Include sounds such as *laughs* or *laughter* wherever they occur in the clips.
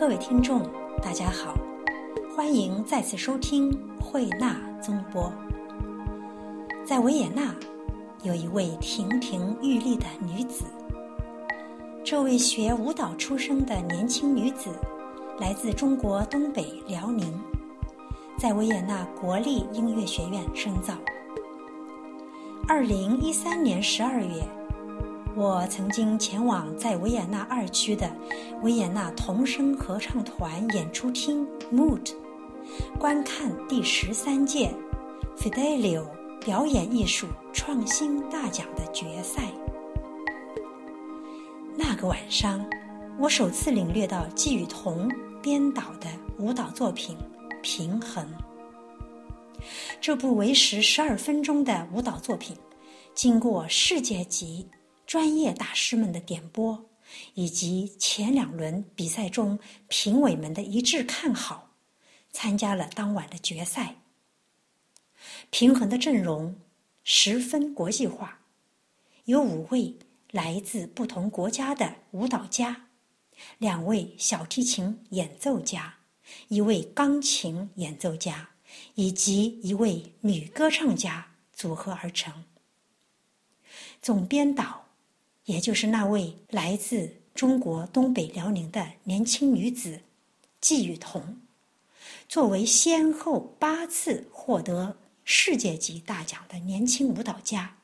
各位听众，大家好，欢迎再次收听慧纳综播。在维也纳，有一位亭亭玉立的女子。这位学舞蹈出身的年轻女子，来自中国东北辽宁，在维也纳国立音乐学院深造。二零一三年十二月。我曾经前往在维也纳二区的维也纳童声合唱团演出厅 Mood，观看第十三届 Fidelio 表演艺术创新大奖的决赛。那个晚上，我首次领略到季雨桐编导的舞蹈作品《平衡》。这部为时十二分钟的舞蹈作品，经过世界级。专业大师们的点拨，以及前两轮比赛中评委们的一致看好，参加了当晚的决赛。平衡的阵容十分国际化，有五位来自不同国家的舞蹈家，两位小提琴演奏家，一位钢琴演奏家，以及一位女歌唱家组合而成。总编导。也就是那位来自中国东北辽宁的年轻女子季雨桐，作为先后八次获得世界级大奖的年轻舞蹈家，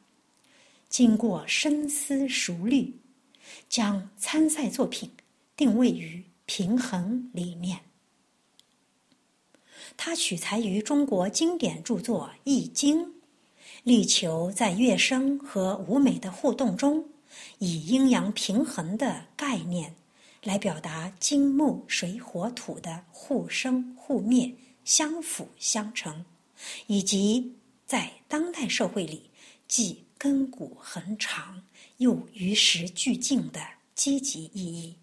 经过深思熟虑，将参赛作品定位于平衡理念。他取材于中国经典著作《易经》，力求在乐声和舞美的互动中。以阴阳平衡的概念来表达金木水火土的互生互灭、相辅相成，以及在当代社会里既亘古恒长又与时俱进的积极意义。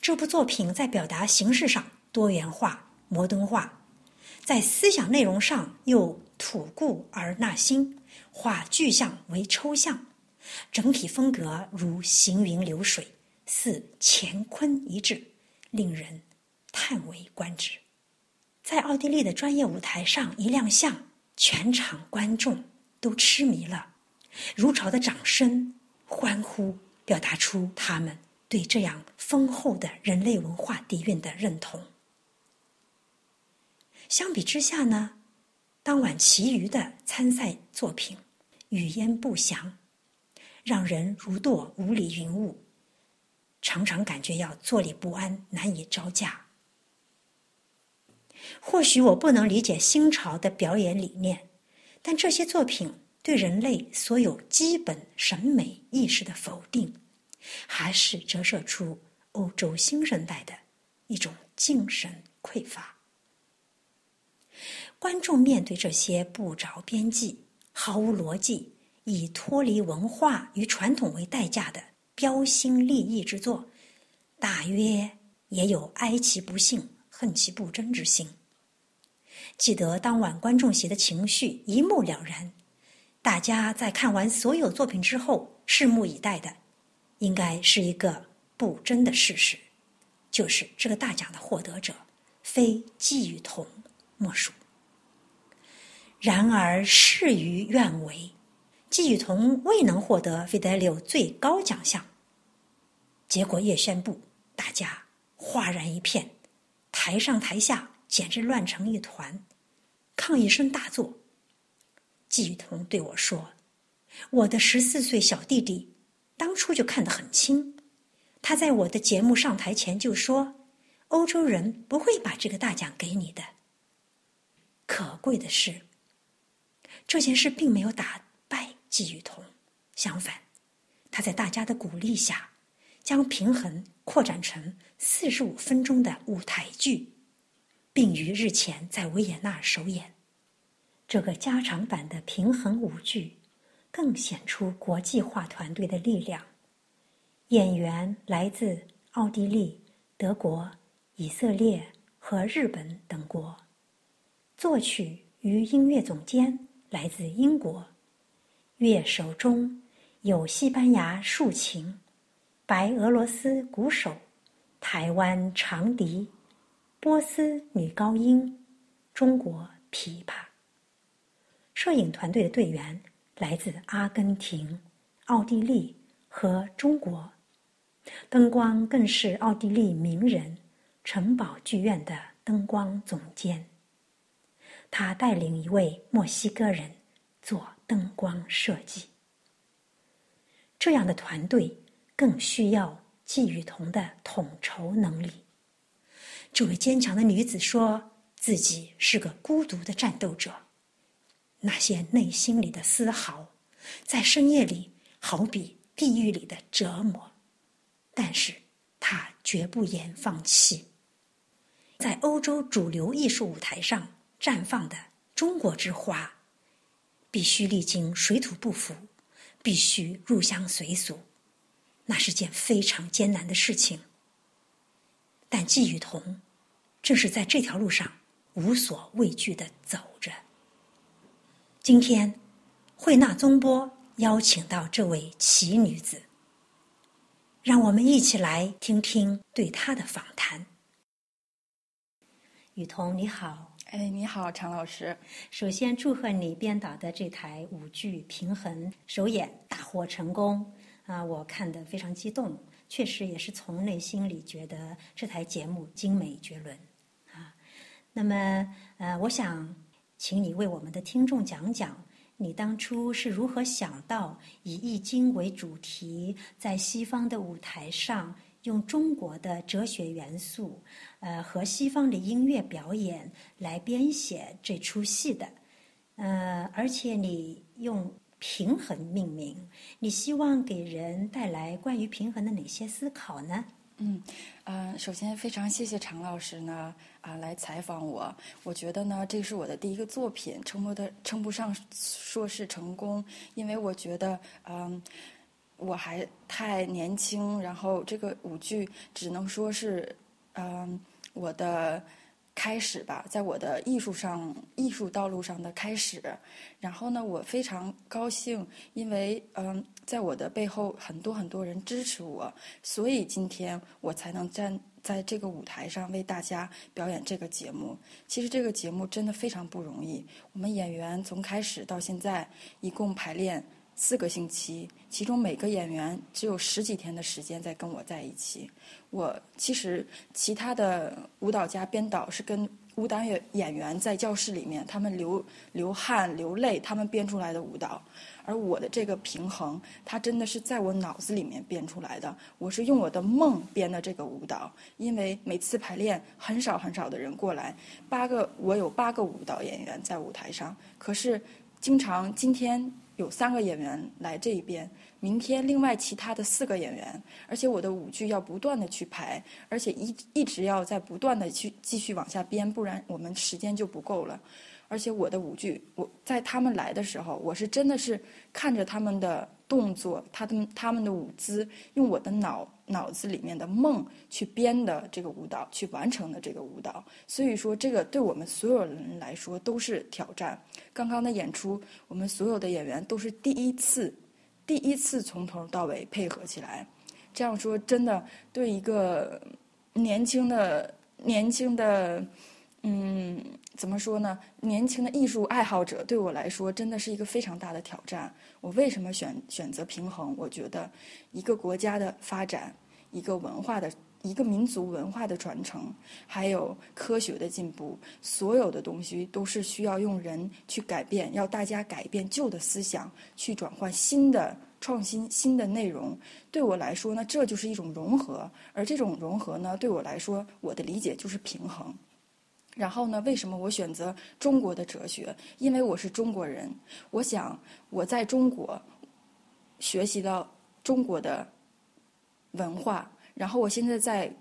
这部作品在表达形式上多元化、摩登化，在思想内容上又吐故而纳新，化具象为抽象。整体风格如行云流水，似乾坤一致，令人叹为观止。在奥地利的专业舞台上一亮相，全场观众都痴迷了，如潮的掌声、欢呼，表达出他们对这样丰厚的人类文化底蕴的认同。相比之下呢，当晚其余的参赛作品语焉不详。让人如堕五里云雾，常常感觉要坐立不安，难以招架。或许我不能理解新潮的表演理念，但这些作品对人类所有基本审美意识的否定，还是折射出欧洲新生代的一种精神匮乏。观众面对这些不着边际、毫无逻辑。以脱离文化与传统为代价的标新立异之作，大约也有哀其不幸、恨其不争之心。记得当晚观众席的情绪一目了然，大家在看完所有作品之后，拭目以待的，应该是一个不争的事实，就是这个大奖的获得者非季雨桐莫属。然而事与愿违。季雨桐未能获得 Fidelio 最高奖项，结果夜宣布，大家哗然一片，台上台下简直乱成一团，抗议声大作。季雨桐对我说：“我的十四岁小弟弟当初就看得很清，他在我的节目上台前就说，欧洲人不会把这个大奖给你的。可贵的是，这件事并没有打。”季雨桐，相反，他在大家的鼓励下，将平衡扩展成四十五分钟的舞台剧，并于日前在维也纳首演。这个加长版的平衡舞剧，更显出国际化团队的力量。演员来自奥地利、德国、以色列和日本等国，作曲与音乐总监来自英国。乐手中有西班牙竖琴、白俄罗斯鼓手、台湾长笛、波斯女高音、中国琵琶。摄影团队的队员来自阿根廷、奥地利和中国，灯光更是奥地利名人城堡剧院的灯光总监。他带领一位墨西哥人做灯光设计。这样的团队更需要季雨桐的统筹能力。这位坚强的女子说自己是个孤独的战斗者。那些内心里的嘶嚎，在深夜里好比地狱里的折磨，但是他绝不言放弃。在欧洲主流艺术舞台上绽放的中国之花，必须历经水土不服，必须入乡随俗，那是件非常艰难的事情。但季雨桐正是在这条路上无所畏惧的走着。今天，慧纳宗波邀请到这位奇女子，让我们一起来听听对她的访谈。雨桐，你好。哎，你好，常老师。首先祝贺你编导的这台舞剧《平衡》首演大获成功啊！我看得非常激动，确实也是从内心里觉得这台节目精美绝伦啊。那么，呃，我想。请你为我们的听众讲讲，你当初是如何想到以《易经》为主题，在西方的舞台上用中国的哲学元素，呃，和西方的音乐表演来编写这出戏的？呃，而且你用平衡命名，你希望给人带来关于平衡的哪些思考呢？嗯，呃，首先非常谢谢常老师呢，啊，来采访我。我觉得呢，这是我的第一个作品，称不得称不上说是成功，因为我觉得，嗯，我还太年轻，然后这个舞剧只能说是，嗯，我的。开始吧，在我的艺术上、艺术道路上的开始。然后呢，我非常高兴，因为嗯，在我的背后很多很多人支持我，所以今天我才能站在这个舞台上为大家表演这个节目。其实这个节目真的非常不容易，我们演员从开始到现在一共排练。四个星期，其中每个演员只有十几天的时间在跟我在一起。我其实其他的舞蹈家、编导是跟舞蹈演演员在教室里面，他们流流汗、流泪，他们编出来的舞蹈。而我的这个平衡，它真的是在我脑子里面编出来的。我是用我的梦编的这个舞蹈，因为每次排练很少很少的人过来，八个我有八个舞蹈演员在舞台上，可是经常今天。有三个演员来这一边，明天另外其他的四个演员，而且我的舞剧要不断的去排，而且一一直要在不断的去继续往下编，不然我们时间就不够了。而且我的舞剧，我在他们来的时候，我是真的是看着他们的动作，他的他们的舞姿，用我的脑脑子里面的梦去编的这个舞蹈，去完成的这个舞蹈。所以说，这个对我们所有人来说都是挑战。刚刚的演出，我们所有的演员都是第一次，第一次从头到尾配合起来。这样说，真的对一个年轻的年轻的。嗯，怎么说呢？年轻的艺术爱好者对我来说真的是一个非常大的挑战。我为什么选选择平衡？我觉得，一个国家的发展，一个文化的，一个民族文化的传承，还有科学的进步，所有的东西都是需要用人去改变，要大家改变旧的思想，去转换新的创新、新的内容。对我来说呢，这就是一种融合。而这种融合呢，对我来说，我的理解就是平衡。然后呢？为什么我选择中国的哲学？因为我是中国人。我想我在中国学习到中国的文化，然后我现在在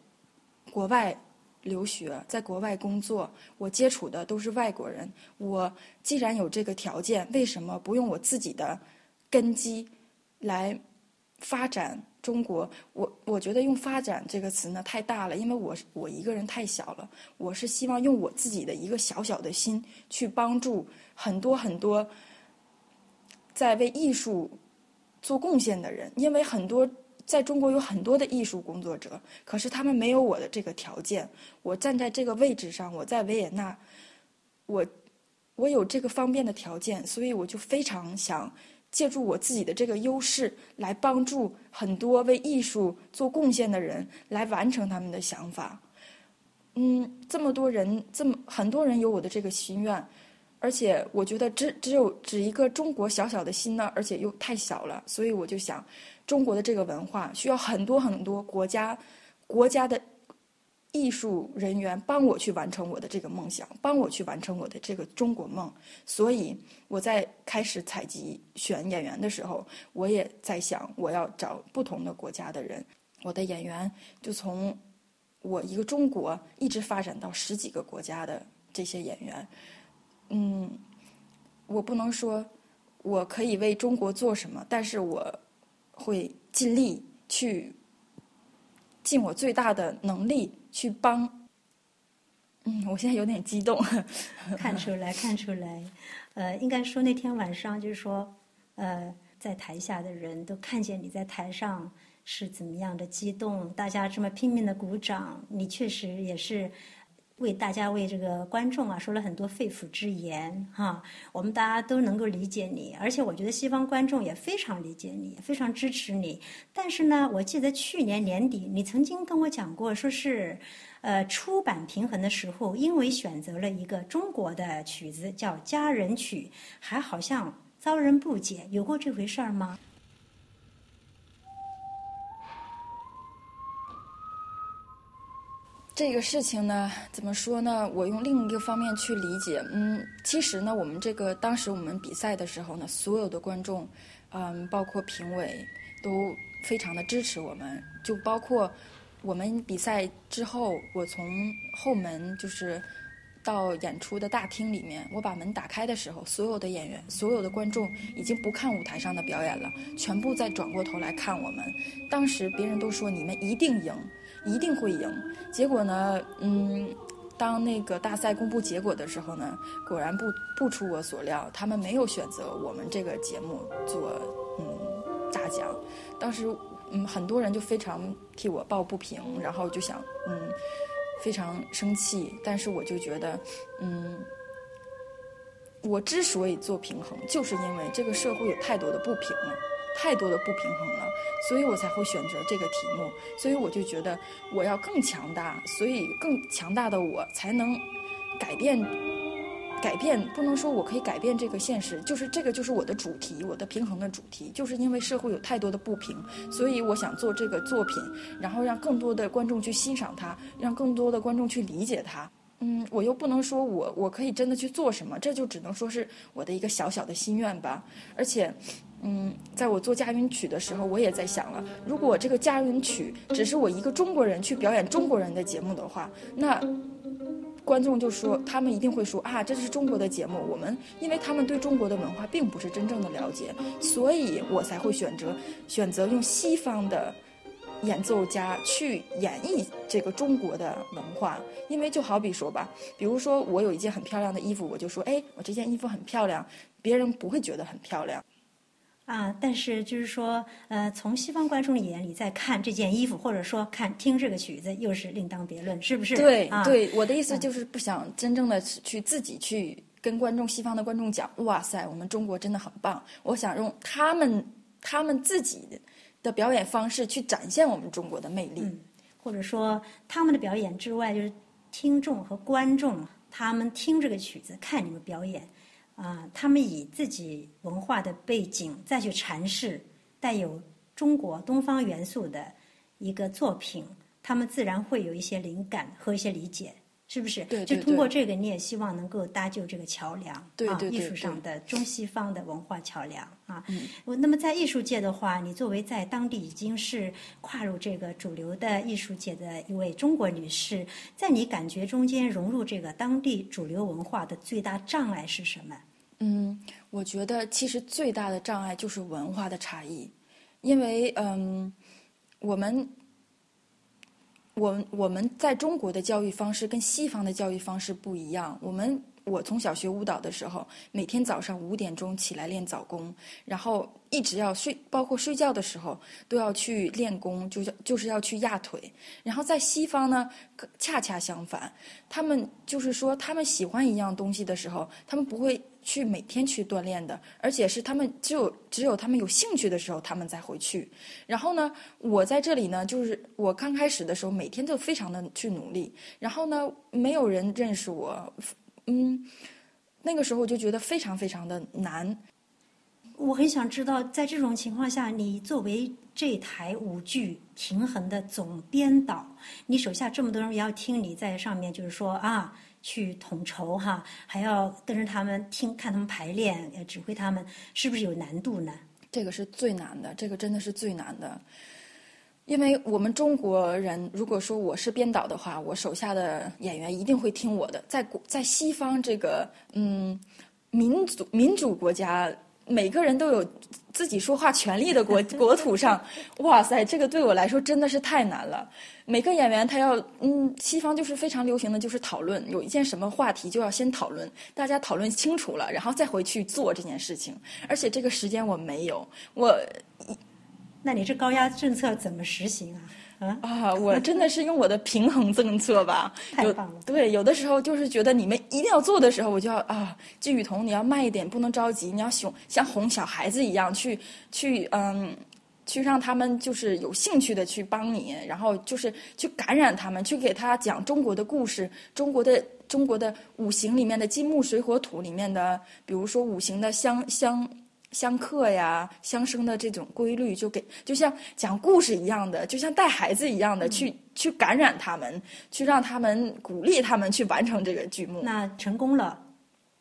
国外留学，在国外工作，我接触的都是外国人。我既然有这个条件，为什么不用我自己的根基来发展？中国，我我觉得用“发展”这个词呢太大了，因为我我一个人太小了。我是希望用我自己的一个小小的心去帮助很多很多在为艺术做贡献的人，因为很多在中国有很多的艺术工作者，可是他们没有我的这个条件。我站在这个位置上，我在维也纳，我我有这个方便的条件，所以我就非常想借助我自己的这个优势，来帮助很多为艺术做贡献的人，来完成他们的想法。嗯，这么多人，这么很多人有我的这个心愿。而且我觉得只只有只一个中国小小的心呢，而且又太小了，所以我就想，中国的这个文化需要很多很多国家国家的艺术人员帮我去完成我的这个梦想，帮我去完成我的这个中国梦。所以我在开始采集选演员的时候，我也在想，我要找不同的国家的人，我的演员就从我一个中国一直发展到十几个国家的这些演员。嗯，我不能说我可以为中国做什么，但是我会尽力去尽我最大的能力去帮。嗯，我现在有点激动，*laughs* 看出来，看出来。呃，应该说那天晚上就是说，呃，在台下的人都看见你在台上是怎么样的激动，大家这么拼命的鼓掌，你确实也是。为大家为这个观众啊说了很多肺腑之言哈，我们大家都能够理解你，而且我觉得西方观众也非常理解你，非常支持你。但是呢，我记得去年年底你曾经跟我讲过，说是，呃，出版平衡的时候，因为选择了一个中国的曲子叫《佳人曲》，还好像遭人不解，有过这回事儿吗？这个事情呢，怎么说呢？我用另一个方面去理解。嗯，其实呢，我们这个当时我们比赛的时候呢，所有的观众，嗯，包括评委，都非常的支持我们。就包括我们比赛之后，我从后门就是到演出的大厅里面，我把门打开的时候，所有的演员、所有的观众已经不看舞台上的表演了，全部在转过头来看我们。当时别人都说你们一定赢。一定会赢。结果呢？嗯，当那个大赛公布结果的时候呢，果然不不出我所料，他们没有选择我们这个节目做嗯大奖。当时嗯很多人就非常替我抱不平，然后就想嗯非常生气。但是我就觉得嗯，我之所以做平衡，就是因为这个社会有太多的不平了。太多的不平衡了，所以我才会选择这个题目。所以我就觉得我要更强大，所以更强大的我才能改变，改变不能说我可以改变这个现实，就是这个就是我的主题，我的平衡的主题，就是因为社会有太多的不平，所以我想做这个作品，然后让更多的观众去欣赏它，让更多的观众去理解它。嗯，我又不能说我我可以真的去做什么，这就只能说是我的一个小小的心愿吧，而且。嗯，在我做佳云曲的时候，我也在想了，如果这个佳云曲只是我一个中国人去表演中国人的节目的话，那观众就说他们一定会说啊，这是中国的节目。我们因为他们对中国的文化并不是真正的了解，所以我才会选择选择用西方的演奏家去演绎这个中国的文化。因为就好比说吧，比如说我有一件很漂亮的衣服，我就说，哎，我这件衣服很漂亮，别人不会觉得很漂亮。啊，但是就是说，呃，从西方观众的眼里再看这件衣服，或者说看听这个曲子，又是另当别论，是不是？对对，我的意思就是不想真正的去自己去跟观众、西方的观众讲，哇塞，我们中国真的很棒。我想用他们他们自己的表演方式去展现我们中国的魅力，或者说他们的表演之外，就是听众和观众他们听这个曲子，看你们表演。啊，他们以自己文化的背景再去阐释带有中国东方元素的一个作品，他们自然会有一些灵感和一些理解，是不是？对就通过这个，你也希望能够搭救这个桥梁啊，艺术上的中西方的文化桥梁啊。嗯。那么在艺术界的话，你作为在当地已经是跨入这个主流的艺术界的一位中国女士，在你感觉中间融入这个当地主流文化的最大障碍是什么？嗯，我觉得其实最大的障碍就是文化的差异，因为嗯，我们我我们在中国的教育方式跟西方的教育方式不一样，我们我从小学舞蹈的时候，每天早上五点钟起来练早功，然后一直要睡，包括睡觉的时候都要去练功，就就是要去压腿。然后在西方呢，恰恰相反，他们就是说，他们喜欢一样东西的时候，他们不会去每天去锻炼的，而且是他们只有只有他们有兴趣的时候，他们才会去。然后呢，我在这里呢，就是我刚开始的时候，每天都非常的去努力，然后呢，没有人认识我。嗯，那个时候我就觉得非常非常的难。我很想知道，在这种情况下，你作为这台舞剧《平衡》的总编导，你手下这么多人也要听你在上面，就是说啊，去统筹哈，还要跟着他们听看他们排练，指挥他们，是不是有难度呢？这个是最难的，这个真的是最难的。因为我们中国人，如果说我是编导的话，我手下的演员一定会听我的。在国在西方这个嗯民族民主国家，每个人都有自己说话权利的国 *laughs* 国土上，哇塞，这个对我来说真的是太难了。每个演员他要嗯，西方就是非常流行的就是讨论，有一件什么话题就要先讨论，大家讨论清楚了，然后再回去做这件事情。而且这个时间我没有，我。那你这高压政策怎么实行啊？啊啊！我真的是用我的平衡政策吧。*laughs* 有。对，有的时候就是觉得你们一定要做的时候，我就要啊，季雨桐，你要慢一点，不能着急，你要哄像哄小孩子一样去去嗯，去让他们就是有兴趣的去帮你，然后就是去感染他们，去给他讲中国的故事，中国的中国的五行里面的金木水火土里面的，比如说五行的相相。相克呀，相生的这种规律，就给就像讲故事一样的，就像带孩子一样的，去去感染他们，去让他们鼓励他们去完成这个剧目。那成功了，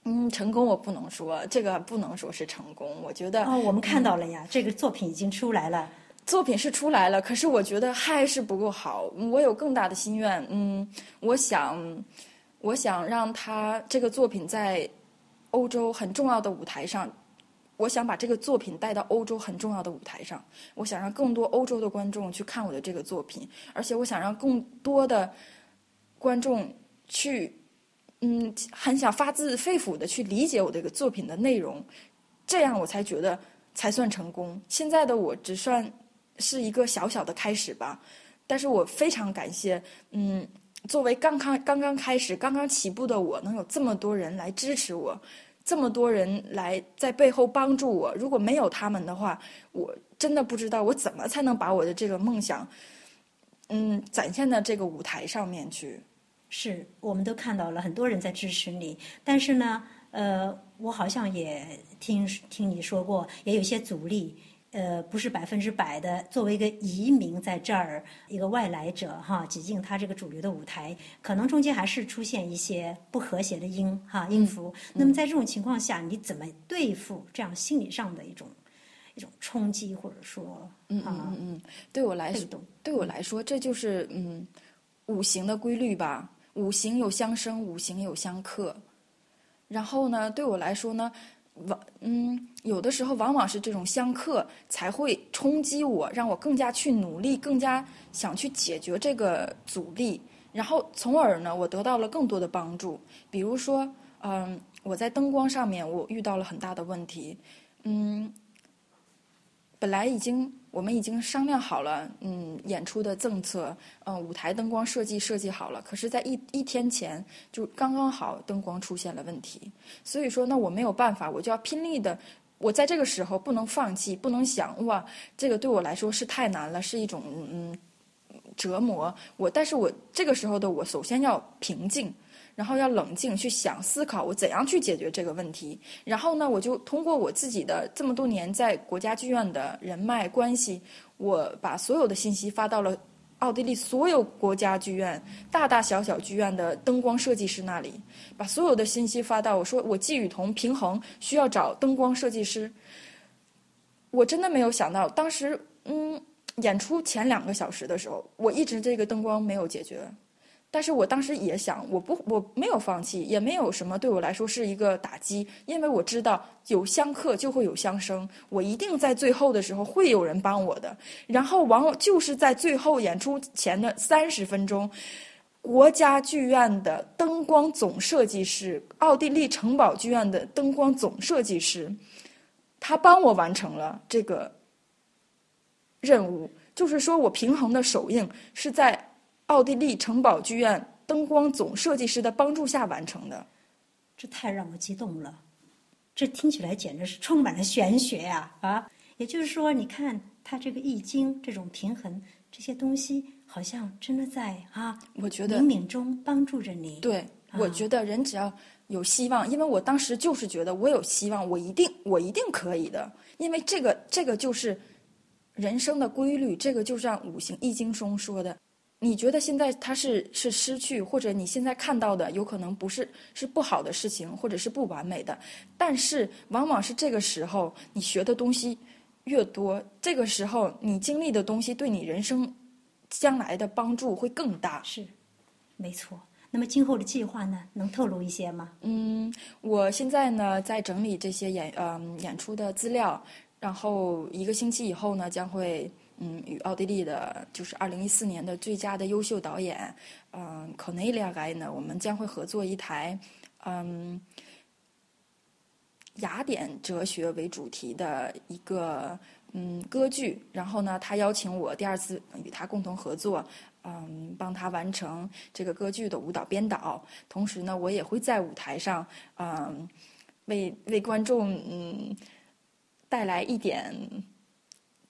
嗯，成功我不能说，这个不能说是成功。我觉得哦，我们看到了呀，这个作品已经出来了，作品是出来了，可是我觉得还是不够好。我有更大的心愿，嗯，我想，我想让他这个作品在欧洲很重要的舞台上。我想把这个作品带到欧洲很重要的舞台上，我想让更多欧洲的观众去看我的这个作品，而且我想让更多的观众去，嗯，很想发自肺腑的去理解我这个作品的内容，这样我才觉得才算成功。现在的我只算是一个小小的开始吧，但是我非常感谢，嗯，作为刚刚刚刚开始、刚刚起步的我，能有这么多人来支持我。这么多人来在背后帮助我，如果没有他们的话，我真的不知道我怎么才能把我的这个梦想，嗯，展现到这个舞台上面去。是我们都看到了很多人在支持你，但是呢，呃，我好像也听听你说过，也有些阻力。呃，不是百分之百的。作为一个移民在这儿，一个外来者哈，挤进他这个主流的舞台，可能中间还是出现一些不和谐的音哈音符。那么在这种情况下，你怎么对付这样心理上的一种一种冲击，或者说，嗯嗯嗯，对我来说，对我来说，这就是嗯五行的规律吧。五行有相生，五行有相克。然后呢，对我来说呢。往嗯，有的时候往往是这种相克才会冲击我，让我更加去努力，更加想去解决这个阻力，然后从而呢，我得到了更多的帮助。比如说，嗯，我在灯光上面我遇到了很大的问题，嗯，本来已经。我们已经商量好了，嗯，演出的政策，嗯，舞台灯光设计设计好了。可是，在一一天前，就刚刚好灯光出现了问题。所以说，那我没有办法，我就要拼力的。我在这个时候不能放弃，不能想哇，这个对我来说是太难了，是一种嗯折磨。我，但是我这个时候的我，首先要平静。然后要冷静去想思考，我怎样去解决这个问题。然后呢，我就通过我自己的这么多年在国家剧院的人脉关系，我把所有的信息发到了奥地利所有国家剧院、大大小小剧院的灯光设计师那里，把所有的信息发到我说我季雨桐平衡需要找灯光设计师。我真的没有想到，当时嗯，演出前两个小时的时候，我一直这个灯光没有解决。但是我当时也想，我不，我没有放弃，也没有什么对我来说是一个打击，因为我知道有相克就会有相生，我一定在最后的时候会有人帮我的。然后往就是在最后演出前的三十分钟，国家剧院的灯光总设计师，奥地利城堡剧院的灯光总设计师，他帮我完成了这个任务。就是说我平衡的首映是在奥地利城堡剧院灯光总设计师的帮助下完成的。这太让我激动了，这听起来简直是充满了玄学呀！啊，也就是说，你看他这个易经这种平衡这些东西。好像真的在啊，我觉得冥冥中帮助着你。对，我觉得人只要有希望，因为我当时就是觉得我有希望，我一定我一定可以的，因为这个这个就是人生的规律，这个就像五行易经中说的，你觉得现在它是是失去，或者你现在看到的有可能不是是不好的事情，或者是不完美的，但是往往是这个时候你学的东西越多，这个时候你经历的东西对你人生。将来的帮助会更大，是，没错。那么今后的计划呢？能透露一些吗？嗯，我现在呢在整理这些演嗯演出的资料，然后一个星期以后呢将会嗯与奥地利的，就是二零一四年的最佳的优秀导演嗯 Cornelia 来呢，我们将会合作一台嗯雅典哲学为主题的一个。嗯，歌剧，然后呢，他邀请我第二次与他共同合作，嗯，帮他完成这个歌剧的舞蹈编导。同时呢，我也会在舞台上，嗯，为为观众嗯带来一点，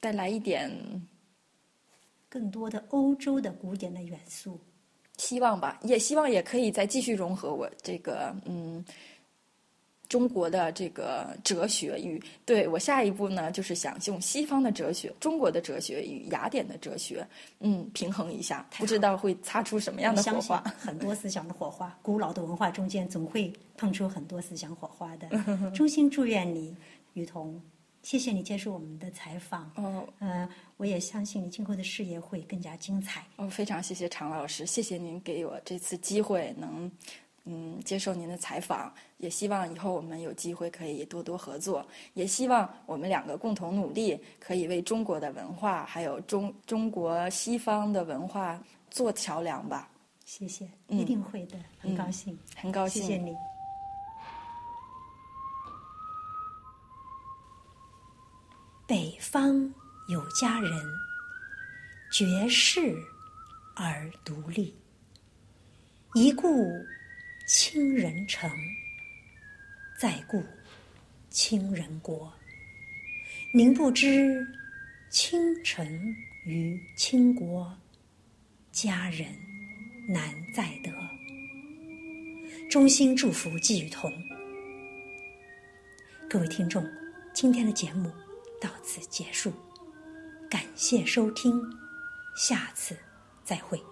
带来一点更多的欧洲的古典的元素。希望吧，也希望也可以再继续融合我这个嗯。中国的这个哲学与对我下一步呢，就是想用西方的哲学、中国的哲学与雅典的哲学，嗯，平衡一下，不知道会擦出什么样的火花。很多思想的火花，古老的文化中间总会碰出很多思想火花的。*laughs* 衷心祝愿你，雨桐，谢谢你接受我们的采访。哦，嗯，我也相信你今后的事业会更加精彩。哦，非常谢谢常老师，谢谢您给我这次机会能。嗯，接受您的采访，也希望以后我们有机会可以多多合作，也希望我们两个共同努力，可以为中国的文化还有中中国西方的文化做桥梁吧。谢谢，一定会的，很高兴，很高兴，谢谢你。北方有佳人，绝世而独立，一顾。倾人城，再顾倾人国。宁不知倾城于倾国，佳人难再得。衷心祝福季雨桐。各位听众，今天的节目到此结束，感谢收听，下次再会。